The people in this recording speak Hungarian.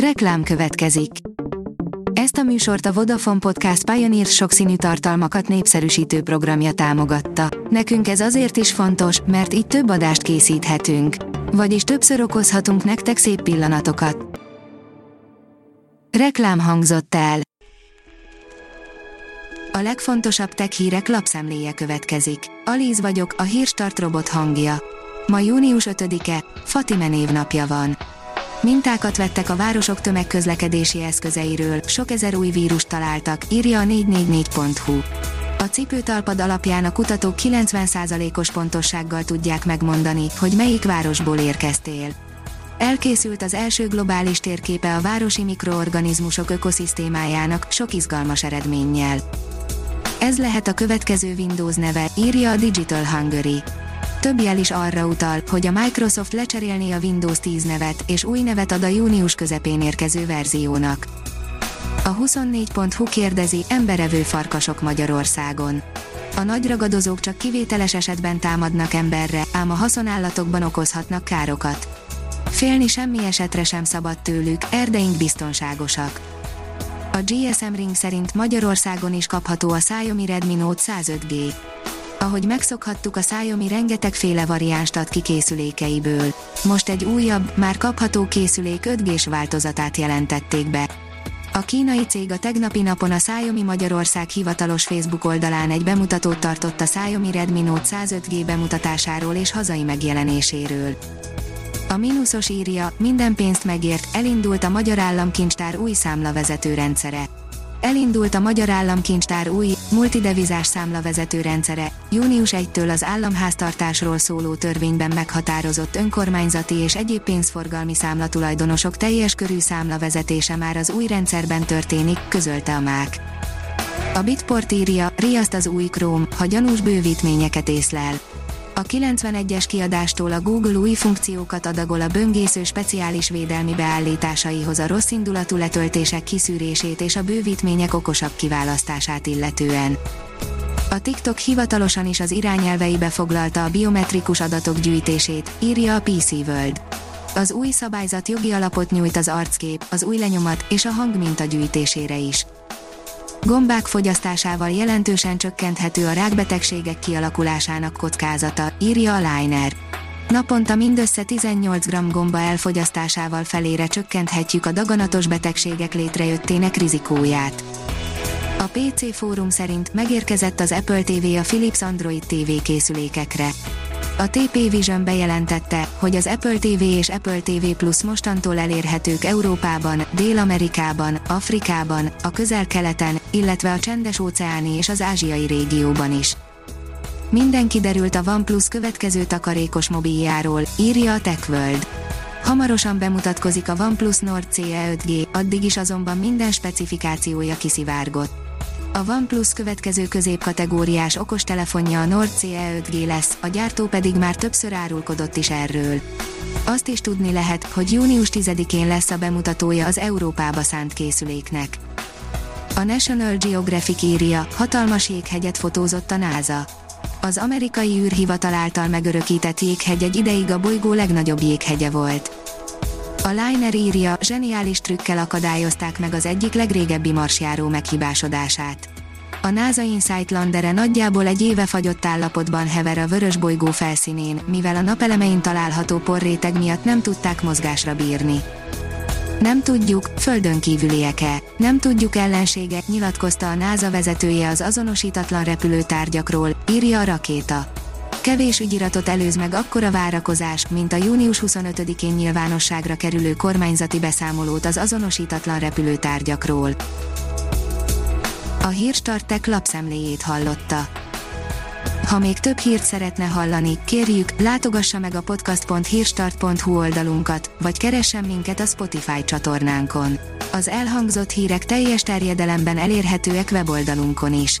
Reklám következik. Ezt a műsort a Vodafone Podcast Pioneer sokszínű tartalmakat népszerűsítő programja támogatta. Nekünk ez azért is fontos, mert így több adást készíthetünk. Vagyis többször okozhatunk nektek szép pillanatokat. Reklám hangzott el. A legfontosabb tech hírek lapszemléje következik. Alíz vagyok, a hírstart robot hangja. Ma június 5-e, Fatime névnapja van. Mintákat vettek a városok tömegközlekedési eszközeiről, sok ezer új vírust találtak, írja a 444.hu. A cipőtalpad alapján a kutatók 90%-os pontossággal tudják megmondani, hogy melyik városból érkeztél. Elkészült az első globális térképe a városi mikroorganizmusok ökoszisztémájának, sok izgalmas eredménnyel. Ez lehet a következő Windows neve, írja a Digital Hungary. Több jel is arra utal, hogy a Microsoft lecserélné a Windows 10 nevet, és új nevet ad a június közepén érkező verziónak. A 24.hu kérdezi, emberevő farkasok Magyarországon. A nagy ragadozók csak kivételes esetben támadnak emberre, ám a haszonállatokban okozhatnak károkat. Félni semmi esetre sem szabad tőlük, erdeink biztonságosak. A GSM Ring szerint Magyarországon is kapható a Xiaomi Redmi Note 105G ahogy megszokhattuk a Xiaomi rengetegféle variánst ad ki készülékeiből. Most egy újabb, már kapható készülék 5G-s változatát jelentették be. A kínai cég a tegnapi napon a Xiaomi Magyarország hivatalos Facebook oldalán egy bemutatót tartott a Xiaomi Redmi Note 105G bemutatásáról és hazai megjelenéséről. A mínuszos írja, minden pénzt megért, elindult a Magyar Államkincstár új számlavezető rendszere Elindult a Magyar Államkincstár új, multidevizás számlavezető rendszere, június 1-től az államháztartásról szóló törvényben meghatározott önkormányzati és egyéb pénzforgalmi számlatulajdonosok teljes körű számlavezetése már az új rendszerben történik, közölte a MÁK. A Bitport írja, riaszt az új Chrome, ha gyanús bővítményeket észlel. A 91-es kiadástól a Google új funkciókat adagol a böngésző speciális védelmi beállításaihoz a rosszindulatú letöltések kiszűrését és a bővítmények okosabb kiválasztását illetően. A TikTok hivatalosan is az irányelveibe foglalta a biometrikus adatok gyűjtését, írja a PC World. Az új szabályzat jogi alapot nyújt az arckép, az új lenyomat és a hangminta gyűjtésére is. Gombák fogyasztásával jelentősen csökkenthető a rákbetegségek kialakulásának kockázata, írja a Liner. Naponta mindössze 18 g gomba elfogyasztásával felére csökkenthetjük a daganatos betegségek létrejöttének rizikóját. A PC fórum szerint megérkezett az Apple TV a Philips Android TV készülékekre. A TP Vision bejelentette, hogy az Apple TV és Apple TV Plus mostantól elérhetők Európában, Dél-Amerikában, Afrikában, a közel-keleten, illetve a csendes-óceáni és az ázsiai régióban is. Minden kiderült a OnePlus következő takarékos mobiljáról, írja a TechWorld. Hamarosan bemutatkozik a OnePlus Nord CE 5G, addig is azonban minden specifikációja kiszivárgott. A OnePlus következő középkategóriás okostelefonja a Nord CE 5G lesz, a gyártó pedig már többször árulkodott is erről. Azt is tudni lehet, hogy június 10-én lesz a bemutatója az Európába szánt készüléknek. A National Geographic írja, hatalmas jéghegyet fotózott a NASA. Az amerikai űrhivatal által megörökített jéghegy egy ideig a bolygó legnagyobb jéghegye volt. A Liner írja, zseniális trükkel akadályozták meg az egyik legrégebbi marsjáró meghibásodását. A NASA Insight landere nagyjából egy éve fagyott állapotban hever a vörös bolygó felszínén, mivel a napelemein található porréteg miatt nem tudták mozgásra bírni. Nem tudjuk, földön kívüliek-e. Nem tudjuk ellenségek, nyilatkozta a NASA vezetője az azonosítatlan repülőtárgyakról, írja a rakéta kevés ügyiratot előz meg akkora várakozás, mint a június 25-én nyilvánosságra kerülő kormányzati beszámolót az azonosítatlan repülőtárgyakról. A hírstartek lapszemléjét hallotta. Ha még több hírt szeretne hallani, kérjük, látogassa meg a podcast.hírstart.hu oldalunkat, vagy keressen minket a Spotify csatornánkon. Az elhangzott hírek teljes terjedelemben elérhetőek weboldalunkon is.